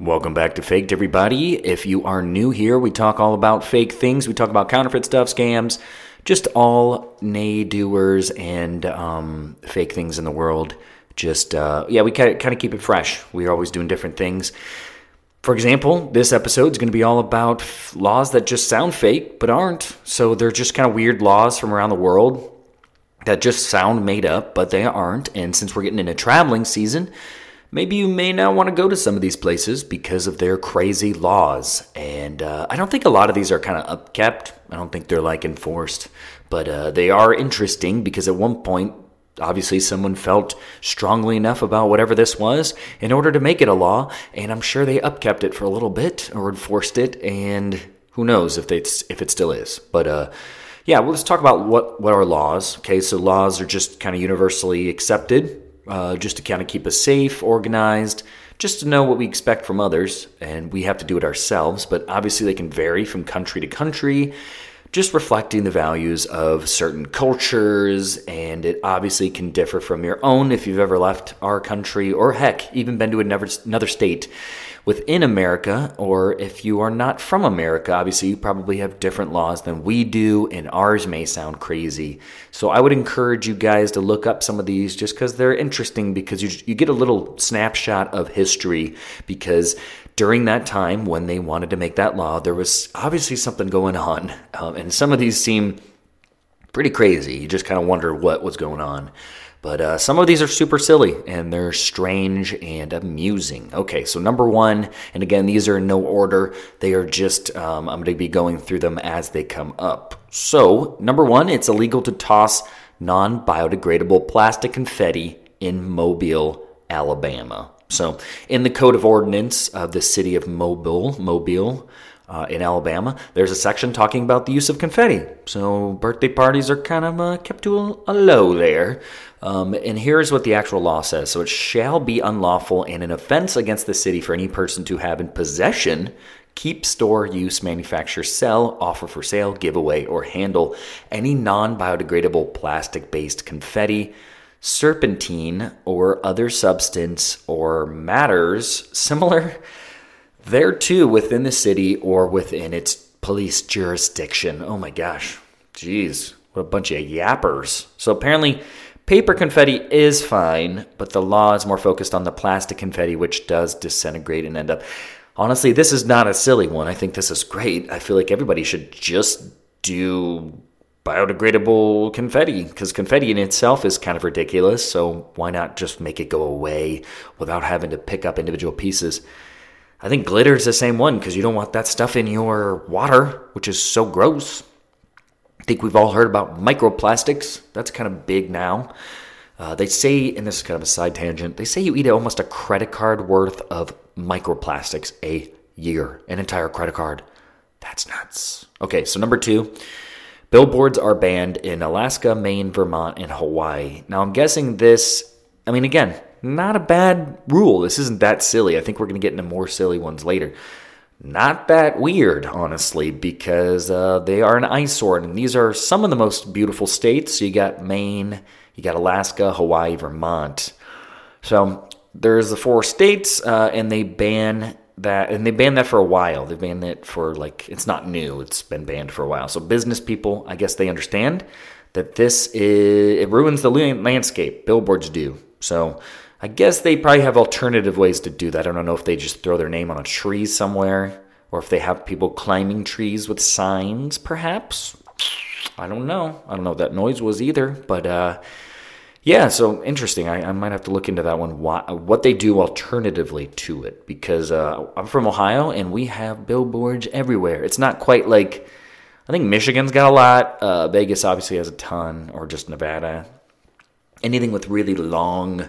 Welcome back to Faked, everybody. If you are new here, we talk all about fake things. We talk about counterfeit stuff, scams, just all nay doers and um, fake things in the world. Just, uh, yeah, we kind of keep it fresh. We're always doing different things. For example, this episode is going to be all about laws that just sound fake but aren't. So they're just kind of weird laws from around the world that just sound made up, but they aren't. And since we're getting into traveling season, maybe you may not want to go to some of these places because of their crazy laws. And uh, I don't think a lot of these are kind of upkept. I don't think they're like enforced, but uh, they are interesting because at one point, obviously, someone felt strongly enough about whatever this was in order to make it a law. And I'm sure they upkept it for a little bit or enforced it. And who knows if it's if it still is, but. uh yeah, well, let's talk about what, what are laws. Okay, so laws are just kind of universally accepted uh, just to kind of keep us safe, organized, just to know what we expect from others, and we have to do it ourselves. But obviously, they can vary from country to country, just reflecting the values of certain cultures, and it obviously can differ from your own if you've ever left our country, or heck, even been to another, another state within America, or if you are not from America, obviously you probably have different laws than we do, and ours may sound crazy. So I would encourage you guys to look up some of these just because they're interesting because you, you get a little snapshot of history because during that time when they wanted to make that law, there was obviously something going on. Um, and some of these seem pretty crazy. You just kind of wonder what was going on. But uh, some of these are super silly and they're strange and amusing. Okay, so number one, and again, these are in no order. They are just, um, I'm going to be going through them as they come up. So, number one, it's illegal to toss non biodegradable plastic confetti in Mobile, Alabama. So, in the Code of Ordinance of the city of Mobile, Mobile, uh, in Alabama, there's a section talking about the use of confetti. So birthday parties are kind of uh, kept to a, a low there. Um, and here's what the actual law says. So it shall be unlawful and an offense against the city for any person to have in possession, keep, store, use, manufacture, sell, offer for sale, give away, or handle any non biodegradable plastic based confetti, serpentine, or other substance or matters similar thereto within the city or within its police jurisdiction. Oh my gosh. Jeez. What a bunch of yappers. So apparently Paper confetti is fine, but the law is more focused on the plastic confetti, which does disintegrate and end up. Honestly, this is not a silly one. I think this is great. I feel like everybody should just do biodegradable confetti because confetti in itself is kind of ridiculous. So why not just make it go away without having to pick up individual pieces? I think glitter is the same one because you don't want that stuff in your water, which is so gross. I think we've all heard about microplastics. That's kind of big now. Uh, they say, and this is kind of a side tangent, they say you eat almost a credit card worth of microplastics a year, an entire credit card. That's nuts. Okay, so number two, billboards are banned in Alaska, Maine, Vermont, and Hawaii. Now, I'm guessing this, I mean, again, not a bad rule. This isn't that silly. I think we're going to get into more silly ones later not that weird, honestly, because uh, they are an eyesore. And these are some of the most beautiful states. So You got Maine, you got Alaska, Hawaii, Vermont. So there's the four states, uh, and they ban that, and they banned that for a while. They banned it for like, it's not new, it's been banned for a while. So business people, I guess they understand that this is, it ruins the landscape. Billboards do. So I guess they probably have alternative ways to do that. I don't know if they just throw their name on a tree somewhere or if they have people climbing trees with signs, perhaps. I don't know. I don't know what that noise was either. But uh, yeah, so interesting. I, I, might have to look into that one. What, what they do alternatively to it, because uh, I'm from Ohio and we have billboards everywhere. It's not quite like I think Michigan's got a lot. Uh, Vegas obviously has a ton, or just Nevada. Anything with really long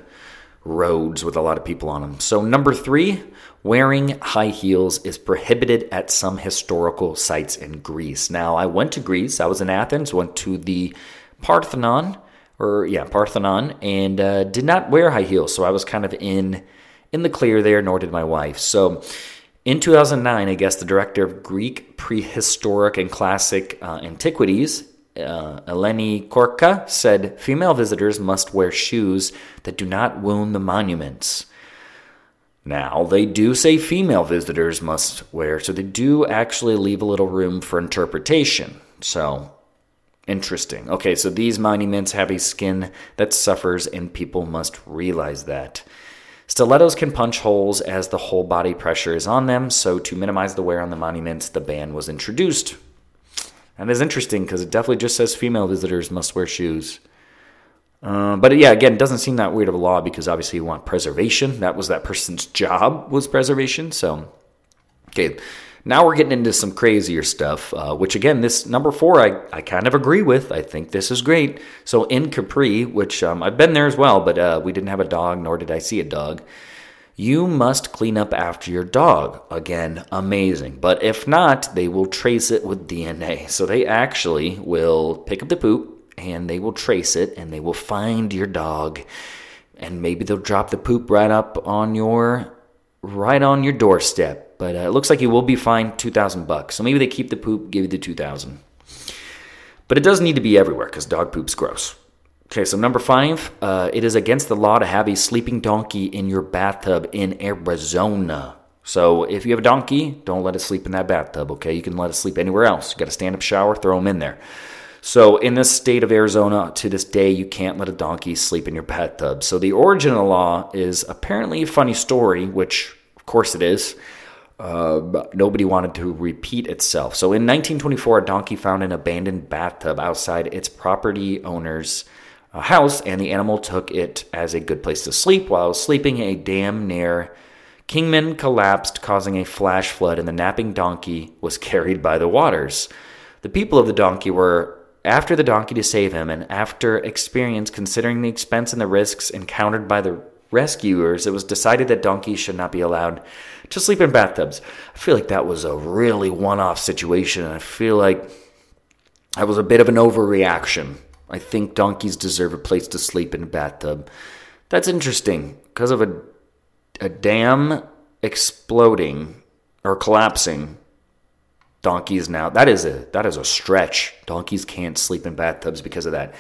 roads with a lot of people on them. So, number three, wearing high heels is prohibited at some historical sites in Greece. Now, I went to Greece, I was in Athens, went to the Parthenon, or yeah, Parthenon, and uh, did not wear high heels. So, I was kind of in in the clear there, nor did my wife. So, in 2009, I guess the director of Greek prehistoric and classic uh, antiquities uh, Eleni Korka said female visitors must wear shoes that do not wound the monuments. Now, they do say female visitors must wear, so they do actually leave a little room for interpretation. So, interesting. Okay, so these monuments have a skin that suffers, and people must realize that. Stilettos can punch holes as the whole body pressure is on them, so to minimize the wear on the monuments, the ban was introduced. And it's interesting because it definitely just says female visitors must wear shoes. Uh, but yeah, again, it doesn't seem that weird of a law because obviously you want preservation. That was that person's job was preservation. So, okay, now we're getting into some crazier stuff. Uh, which again, this number four, I I kind of agree with. I think this is great. So in Capri, which um, I've been there as well, but uh, we didn't have a dog, nor did I see a dog. You must clean up after your dog. Again, amazing. But if not, they will trace it with DNA. So they actually will pick up the poop and they will trace it and they will find your dog. And maybe they'll drop the poop right up on your right on your doorstep. But uh, it looks like he will be fined 2000 bucks. So maybe they keep the poop, give you the 2000. But it does need to be everywhere cuz dog poop's gross. Okay, so number five, uh, it is against the law to have a sleeping donkey in your bathtub in Arizona. So if you have a donkey, don't let it sleep in that bathtub, okay? You can let it sleep anywhere else. You got a stand up shower, throw them in there. So in this state of Arizona, to this day, you can't let a donkey sleep in your bathtub. So the origin of the law is apparently a funny story, which of course it is. Uh, nobody wanted to repeat itself. So in 1924, a donkey found an abandoned bathtub outside its property owner's house, and the animal took it as a good place to sleep. While sleeping, a dam near Kingman collapsed, causing a flash flood, and the napping donkey was carried by the waters. The people of the donkey were after the donkey to save him, and after experience considering the expense and the risks encountered by the rescuers, it was decided that donkeys should not be allowed to sleep in bathtubs. I feel like that was a really one off situation. and I feel like that was a bit of an overreaction I think donkeys deserve a place to sleep in a bathtub. That's interesting because of a a dam exploding or collapsing. Donkeys now that is a that is a stretch. Donkeys can't sleep in bathtubs because of that.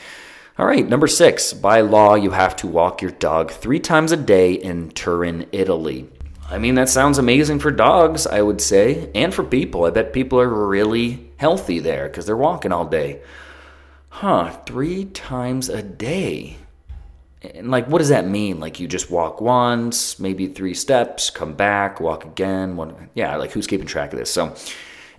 All right, number six. By law, you have to walk your dog three times a day in Turin, Italy. I mean, that sounds amazing for dogs, I would say, and for people. I bet people are really healthy there because they're walking all day huh, three times a day. And like, what does that mean? Like, you just walk once, maybe three steps, come back, walk again. One, yeah, like who's keeping track of this? So,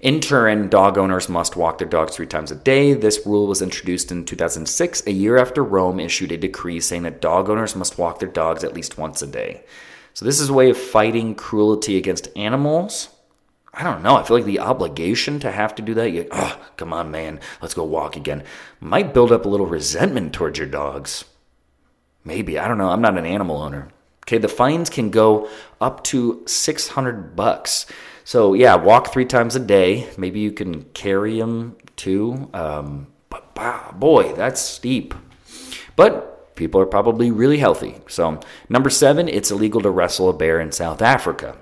in Turin, dog owners must walk their dogs three times a day. This rule was introduced in 2006, a year after Rome issued a decree saying that dog owners must walk their dogs at least once a day. So, this is a way of fighting cruelty against animals I don't know. I feel like the obligation to have to do that, you, oh, come on, man, let's go walk again, might build up a little resentment towards your dogs. Maybe. I don't know. I'm not an animal owner. Okay, the fines can go up to 600 bucks. So, yeah, walk three times a day. Maybe you can carry them too. Um, but wow, boy, that's steep. But people are probably really healthy. So, number seven, it's illegal to wrestle a bear in South Africa.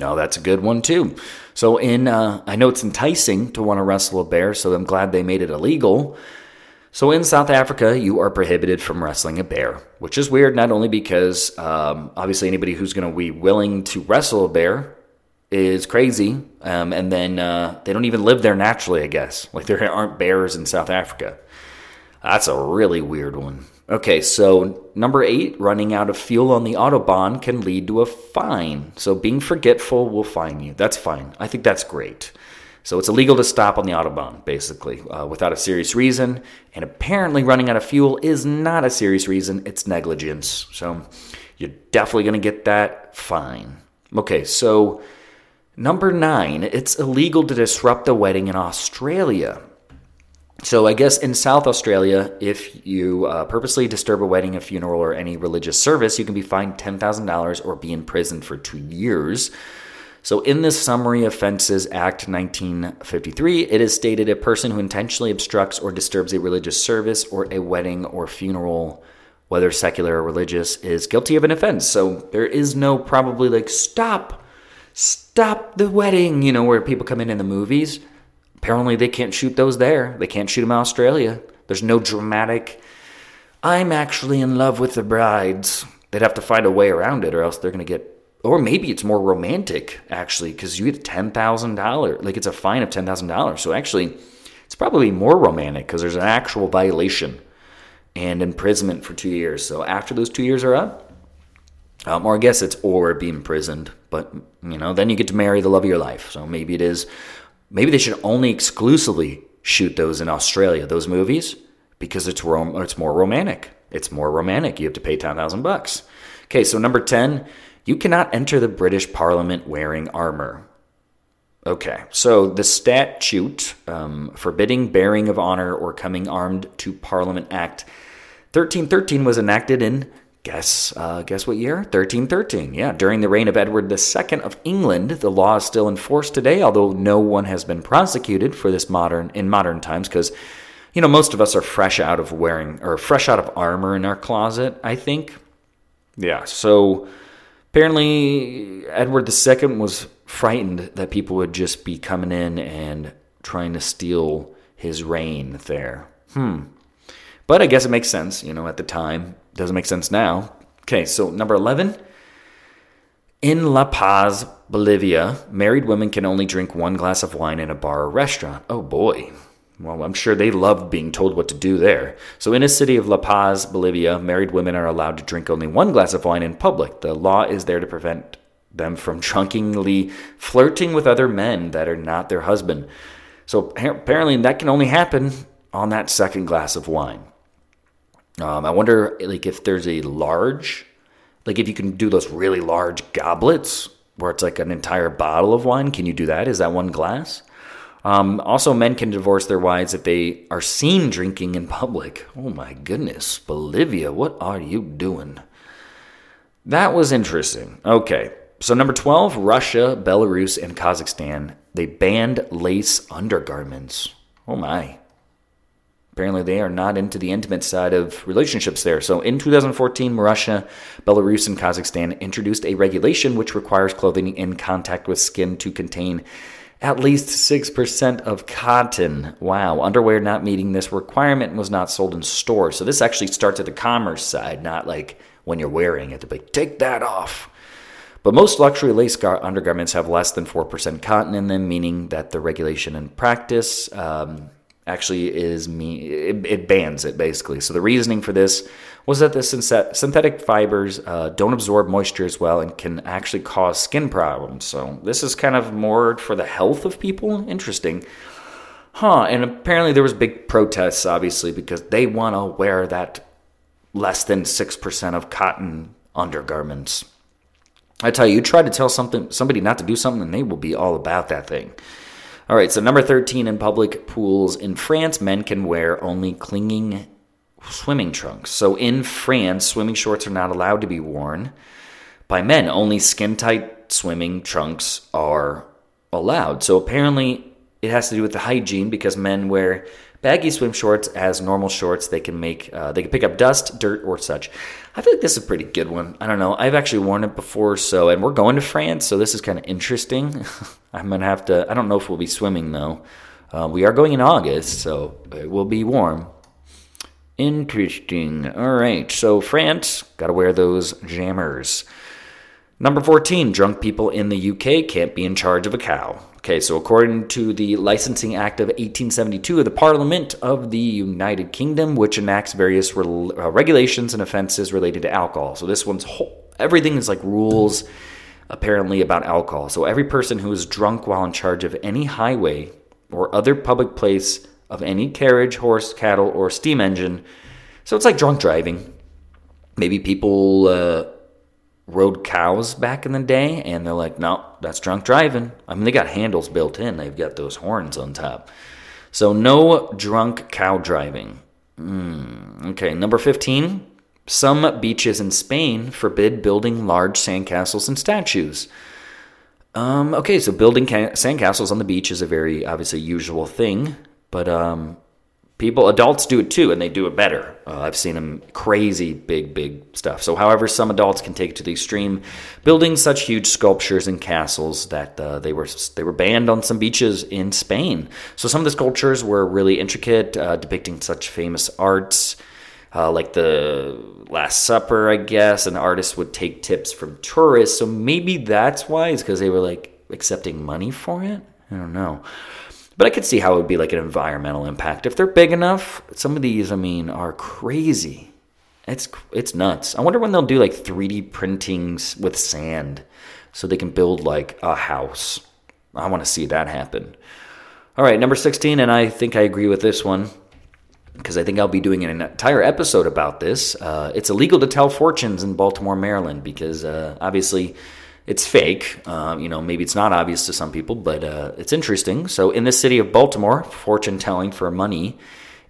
No, that's a good one too. So, in uh, I know it's enticing to want to wrestle a bear, so I'm glad they made it illegal. So, in South Africa, you are prohibited from wrestling a bear, which is weird, not only because um, obviously anybody who's going to be willing to wrestle a bear is crazy, um, and then uh, they don't even live there naturally, I guess. Like, there aren't bears in South Africa. That's a really weird one. Okay, so number eight, running out of fuel on the Autobahn can lead to a fine. So being forgetful will fine you. That's fine. I think that's great. So it's illegal to stop on the Autobahn, basically, uh, without a serious reason. And apparently, running out of fuel is not a serious reason, it's negligence. So you're definitely going to get that fine. Okay, so number nine, it's illegal to disrupt a wedding in Australia. So I guess in South Australia, if you uh, purposely disturb a wedding, a funeral, or any religious service, you can be fined ten thousand dollars or be in prison for two years. So, in the Summary Offenses Act 1953, it is stated a person who intentionally obstructs or disturbs a religious service or a wedding or funeral, whether secular or religious, is guilty of an offense. So, there is no probably like, stop, stop the wedding, you know, where people come in in the movies. Apparently, they can't shoot those there. They can't shoot them in Australia. There's no dramatic, I'm actually in love with the brides. They'd have to find a way around it, or else they're going to get or maybe it's more romantic actually because you get ten thousand dollars like it's a fine of ten thousand dollars so actually it's probably more romantic because there's an actual violation and imprisonment for two years so after those two years are up um, or i guess it's or be imprisoned but you know then you get to marry the love of your life. So maybe it is maybe they should only exclusively shoot those in australia those movies because it's rom- it's more romantic. It's more romantic. You have to pay 10000 bucks. Okay so number 10 you cannot enter the British Parliament wearing armor. Okay, so the statute um, forbidding bearing of honor or coming armed to Parliament Act 1313 was enacted in guess uh, guess what year 1313 yeah during the reign of edward ii of england the law is still in force today although no one has been prosecuted for this modern in modern times because you know most of us are fresh out of wearing or fresh out of armor in our closet i think yeah so Apparently, Edward II was frightened that people would just be coming in and trying to steal his reign there. Hmm. But I guess it makes sense, you know, at the time. Doesn't make sense now. Okay, so number 11. In La Paz, Bolivia, married women can only drink one glass of wine in a bar or restaurant. Oh boy. Well, I'm sure they love being told what to do there. So, in a city of La Paz, Bolivia, married women are allowed to drink only one glass of wine in public. The law is there to prevent them from drunkenly flirting with other men that are not their husband. So, apparently, that can only happen on that second glass of wine. Um, I wonder, like, if there's a large, like, if you can do those really large goblets where it's like an entire bottle of wine. Can you do that? Is that one glass? Um, also, men can divorce their wives if they are seen drinking in public. Oh my goodness, Bolivia, what are you doing? That was interesting. Okay, so number 12, Russia, Belarus, and Kazakhstan, they banned lace undergarments. Oh my. Apparently, they are not into the intimate side of relationships there. So, in 2014, Russia, Belarus, and Kazakhstan introduced a regulation which requires clothing in contact with skin to contain at least 6% of cotton. Wow, underwear not meeting this requirement was not sold in stores. So this actually starts at the commerce side, not like when you're wearing it be like, take that off. But most luxury lace undergarments have less than 4% cotton in them, meaning that the regulation in practice um, actually is me it, it, bans it basically. So the reasoning for this was that the synthetic fibers uh, don't absorb moisture as well and can actually cause skin problems. So this is kind of more for the health of people. Interesting. Huh, and apparently there was big protests obviously because they want to wear that less than 6% of cotton undergarments. I tell you, you try to tell something somebody not to do something and they will be all about that thing. All right, so number 13 in public pools in France, men can wear only clinging swimming trunks. So in France, swimming shorts are not allowed to be worn by men. Only skin tight swimming trunks are allowed. So apparently, it has to do with the hygiene because men wear baggy swim shorts as normal shorts. They can make uh, they can pick up dust, dirt, or such. I feel like this is a pretty good one. I don't know. I've actually worn it before, so and we're going to France, so this is kind of interesting. I'm gonna have to. I don't know if we'll be swimming though. Uh, we are going in August, so it will be warm. Interesting. All right. So France got to wear those jammers. Number 14, drunk people in the UK can't be in charge of a cow. Okay, so according to the Licensing Act of 1872, the Parliament of the United Kingdom, which enacts various re- uh, regulations and offenses related to alcohol. So this one's whole, everything is like rules apparently about alcohol. So every person who is drunk while in charge of any highway or other public place of any carriage, horse, cattle, or steam engine. So it's like drunk driving. Maybe people uh, rode cows back in the day, and they're like, no, that's drunk driving. I mean, they got handles built in, they've got those horns on top. So, no drunk cow driving. Mm, okay, number 15. Some beaches in Spain forbid building large sandcastles and statues. Um, okay, so building ca- sandcastles on the beach is a very obviously usual thing, but um, people, adults do it too, and they do it better. Uh, I've seen them crazy big, big stuff. So, however, some adults can take it to the extreme, building such huge sculptures and castles that uh, they were they were banned on some beaches in Spain. So, some of the sculptures were really intricate, uh, depicting such famous arts. Uh, like the Last Supper, I guess, an artist would take tips from tourists. So maybe that's why, it's because they were like accepting money for it. I don't know. But I could see how it would be like an environmental impact. If they're big enough, some of these, I mean, are crazy. It's it's nuts. I wonder when they'll do like 3D printings with sand so they can build like a house. I want to see that happen. All right, number 16, and I think I agree with this one because I think I'll be doing an entire episode about this. Uh, it's illegal to tell fortunes in Baltimore, Maryland, because uh, obviously it's fake. Uh, you know, maybe it's not obvious to some people, but uh, it's interesting. So, in the city of Baltimore, fortune telling for money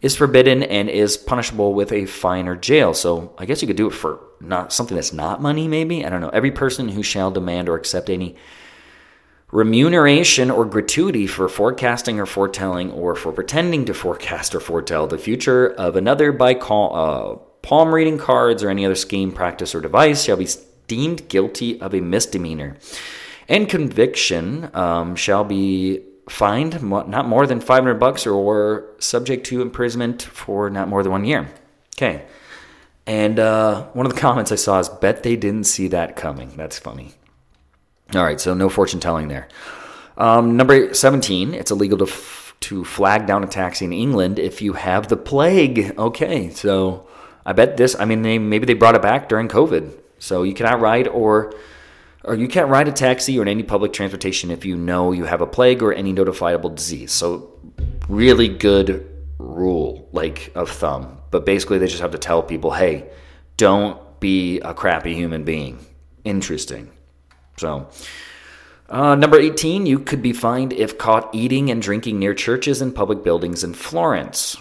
is forbidden and is punishable with a fine or jail. So, I guess you could do it for not something that's not money. Maybe I don't know. Every person who shall demand or accept any remuneration or gratuity for forecasting or foretelling or for pretending to forecast or foretell the future of another by call, uh, palm reading cards or any other scheme, practice, or device shall be deemed guilty of a misdemeanor. And conviction um, shall be fined not more than 500 bucks or, subject to imprisonment for not more than one year. Okay. And uh, one of the comments I saw is, bet they didn't see that coming. That's funny. All right, so no fortune telling there. Um, number 17, it's illegal to, f- to flag down a taxi in England if you have the plague. Okay, so I bet this, I mean, they, maybe they brought it back during COVID. So you cannot ride or or you can't ride a taxi or in any public transportation if you know you have a plague or any notifiable disease. So really good rule like of thumb. But basically they just have to tell people, "Hey, don't be a crappy human being." Interesting. So uh, number 18, you could be fined if caught eating and drinking near churches and public buildings in Florence.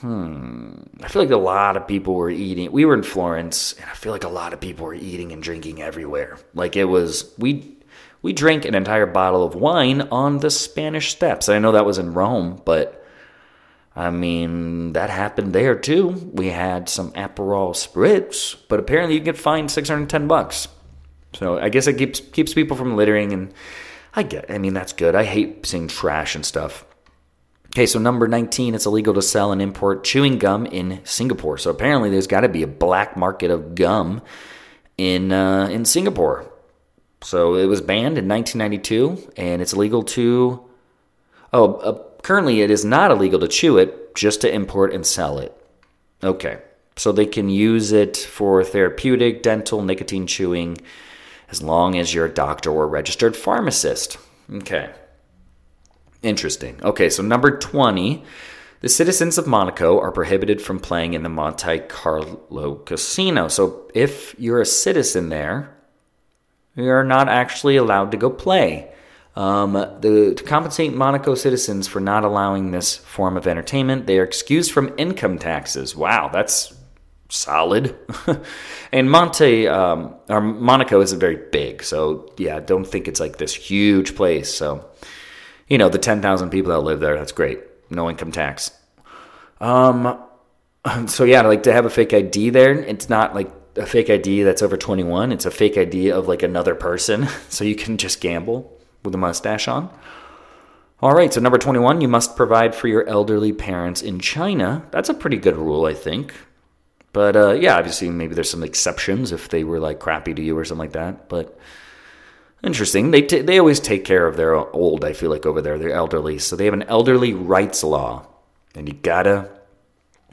Hmm. I feel like a lot of people were eating. We were in Florence, and I feel like a lot of people were eating and drinking everywhere. Like it was we we drank an entire bottle of wine on the Spanish Steps. I know that was in Rome, but I mean that happened there too. We had some Aperol spritz, but apparently you can get fined six hundred ten bucks. So I guess it keeps keeps people from littering, and I get. I mean that's good. I hate seeing trash and stuff. Okay, so number 19, it's illegal to sell and import chewing gum in Singapore. So apparently there's got to be a black market of gum in uh, in Singapore. So it was banned in 1992 and it's illegal to Oh, uh, currently it is not illegal to chew it, just to import and sell it. Okay. So they can use it for therapeutic, dental, nicotine chewing as long as you're a doctor or registered pharmacist. Okay. Interesting. Okay, so number 20. The citizens of Monaco are prohibited from playing in the Monte Carlo casino. So if you're a citizen there, you're not actually allowed to go play. Um, the, to compensate Monaco citizens for not allowing this form of entertainment, they are excused from income taxes. Wow, that's solid. and Monte um, or Monaco isn't very big, so yeah, don't think it's like this huge place. So you know, the 10,000 people that live there, that's great. No income tax. Um, so yeah, like to have a fake ID there, it's not like a fake ID that's over 21. It's a fake ID of like another person. So you can just gamble with a mustache on. All right, so number 21, you must provide for your elderly parents in China. That's a pretty good rule, I think. But uh, yeah, obviously, maybe there's some exceptions if they were like crappy to you or something like that. But Interesting. They t- they always take care of their old. I feel like over there, they're elderly, so they have an elderly rights law, and you gotta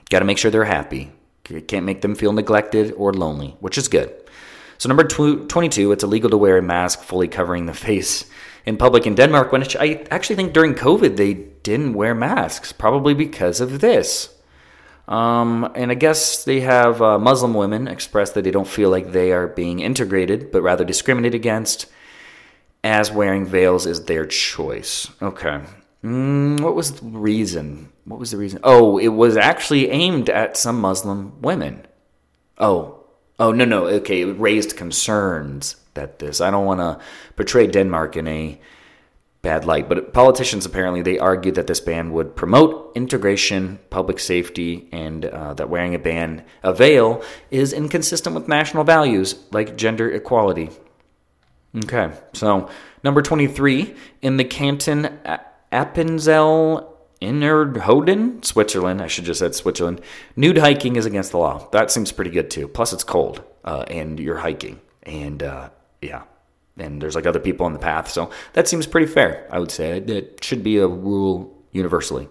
gotta make sure they're happy. You can't make them feel neglected or lonely, which is good. So number tw- twenty-two, it's illegal to wear a mask fully covering the face in public in Denmark. Which I actually think during COVID they didn't wear masks, probably because of this. Um, and I guess they have uh, Muslim women express that they don't feel like they are being integrated, but rather discriminated against as wearing veils is their choice. Okay. Mm, what was the reason? What was the reason? Oh, it was actually aimed at some Muslim women. Oh, oh no, no. Okay, it raised concerns that this. I don't want to portray Denmark in a bad light, but politicians apparently they argued that this ban would promote integration, public safety, and uh, that wearing a ban a veil is inconsistent with national values like gender equality. Okay, so number twenty-three in the canton Appenzell Innerrhoden, Switzerland. I should just said Switzerland. Nude hiking is against the law. That seems pretty good too. Plus, it's cold, uh, and you're hiking, and uh, yeah, and there's like other people on the path. So that seems pretty fair. I would say it should be a rule universally.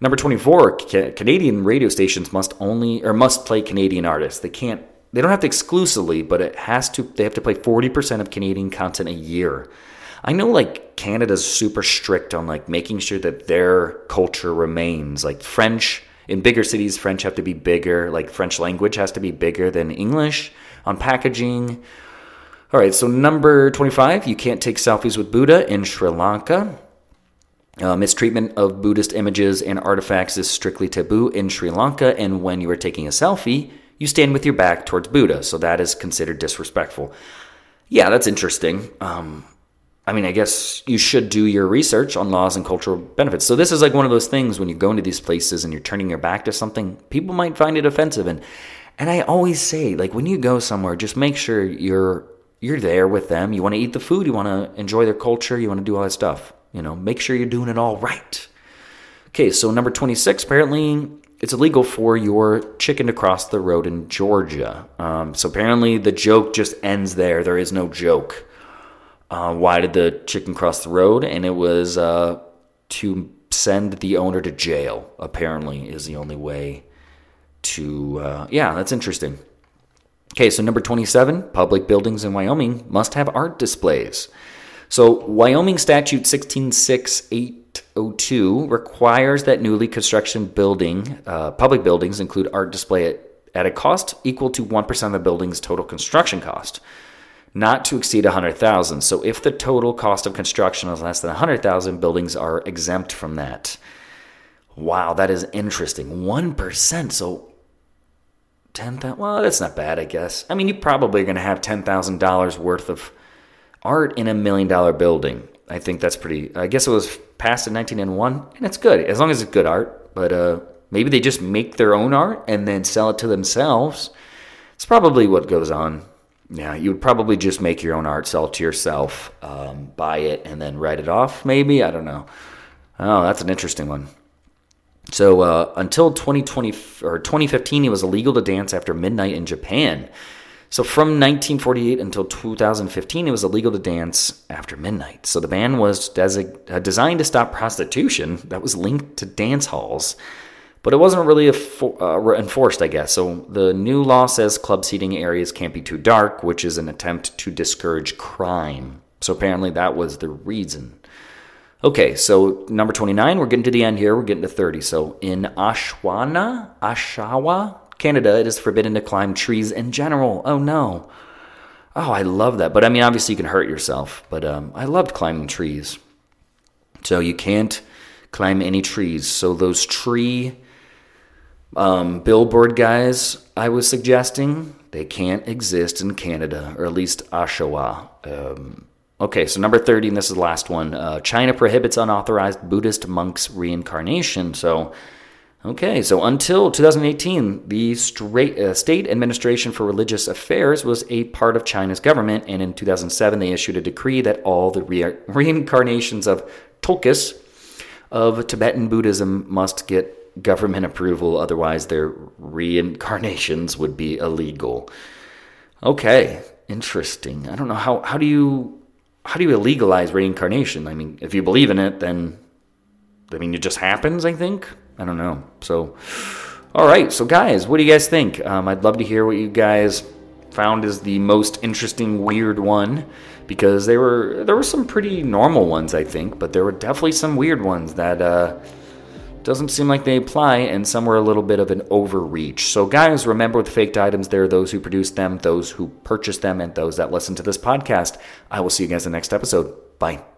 Number 24, Canadian radio stations must only or must play Canadian artists. They can't they don't have to exclusively, but it has to they have to play 40% of Canadian content a year. I know like Canada's super strict on like making sure that their culture remains. Like French in bigger cities, French have to be bigger, like French language has to be bigger than English on packaging. All right, so number 25, you can't take selfies with Buddha in Sri Lanka. Uh, mistreatment of Buddhist images and artifacts is strictly taboo in Sri Lanka, and when you are taking a selfie, you stand with your back towards Buddha, so that is considered disrespectful. Yeah, that's interesting. Um, I mean, I guess you should do your research on laws and cultural benefits. So this is like one of those things when you go into these places and you're turning your back to something, people might find it offensive. And and I always say, like when you go somewhere, just make sure you're you're there with them. You want to eat the food, you want to enjoy their culture, you want to do all that stuff. You know, make sure you're doing it all right. Okay, so number 26, apparently it's illegal for your chicken to cross the road in Georgia. Um, so apparently the joke just ends there. There is no joke uh, why did the chicken cross the road? And it was uh, to send the owner to jail, apparently, is the only way to. Uh, yeah, that's interesting. Okay, so number 27 public buildings in Wyoming must have art displays. So, Wyoming Statute 16682 requires that newly construction building, uh, public buildings include art display at, at a cost equal to 1% of the building's total construction cost not to exceed 100,000. So if the total cost of construction is less than 100,000, buildings are exempt from that. Wow, that is interesting. 1%. So 10,000 well, that's not bad, I guess. I mean, you probably are going to have $10,000 worth of art in a million dollar building. I think that's pretty I guess it was passed in 1901 and it's good as long as it's good art, but uh maybe they just make their own art and then sell it to themselves. It's probably what goes on. Yeah, you would probably just make your own art, sell it to yourself, um, buy it, and then write it off. Maybe I don't know. Oh, that's an interesting one. So uh, until 2020 or 2015, it was illegal to dance after midnight in Japan. So from 1948 until 2015, it was illegal to dance after midnight. So the ban was desi- uh, designed to stop prostitution that was linked to dance halls but it wasn't really uh, enforced, I guess. So the new law says club seating areas can't be too dark, which is an attempt to discourage crime. So apparently that was the reason. Okay, so number 29, we're getting to the end here. We're getting to 30. So in Ashwana, Oshawa, Canada, it is forbidden to climb trees in general. Oh no. Oh, I love that. But I mean, obviously you can hurt yourself. But um, I loved climbing trees. So you can't climb any trees. So those tree um, billboard guys, I was suggesting, they can't exist in Canada, or at least Oshawa. Um, okay, so number 30, and this is the last one. Uh, China prohibits unauthorized Buddhist monks' reincarnation. So, okay, so until 2018, the uh, State Administration for Religious Affairs was a part of China's government, and in 2007, they issued a decree that all the re- reincarnations of Tulkus of Tibetan Buddhism must get government approval, otherwise, their reincarnations would be illegal. Okay, interesting. I don't know how how do you how do you illegalize reincarnation? I mean, if you believe in it, then I mean, it just happens. I think I don't know. So, all right. So, guys, what do you guys think? Um, I'd love to hear what you guys found is the most interesting, weird one because there were there were some pretty normal ones, I think, but there were definitely some weird ones that. Uh, doesn't seem like they apply, and some were a little bit of an overreach. So, guys, remember with faked items, there are those who produce them, those who purchase them, and those that listen to this podcast. I will see you guys in the next episode. Bye.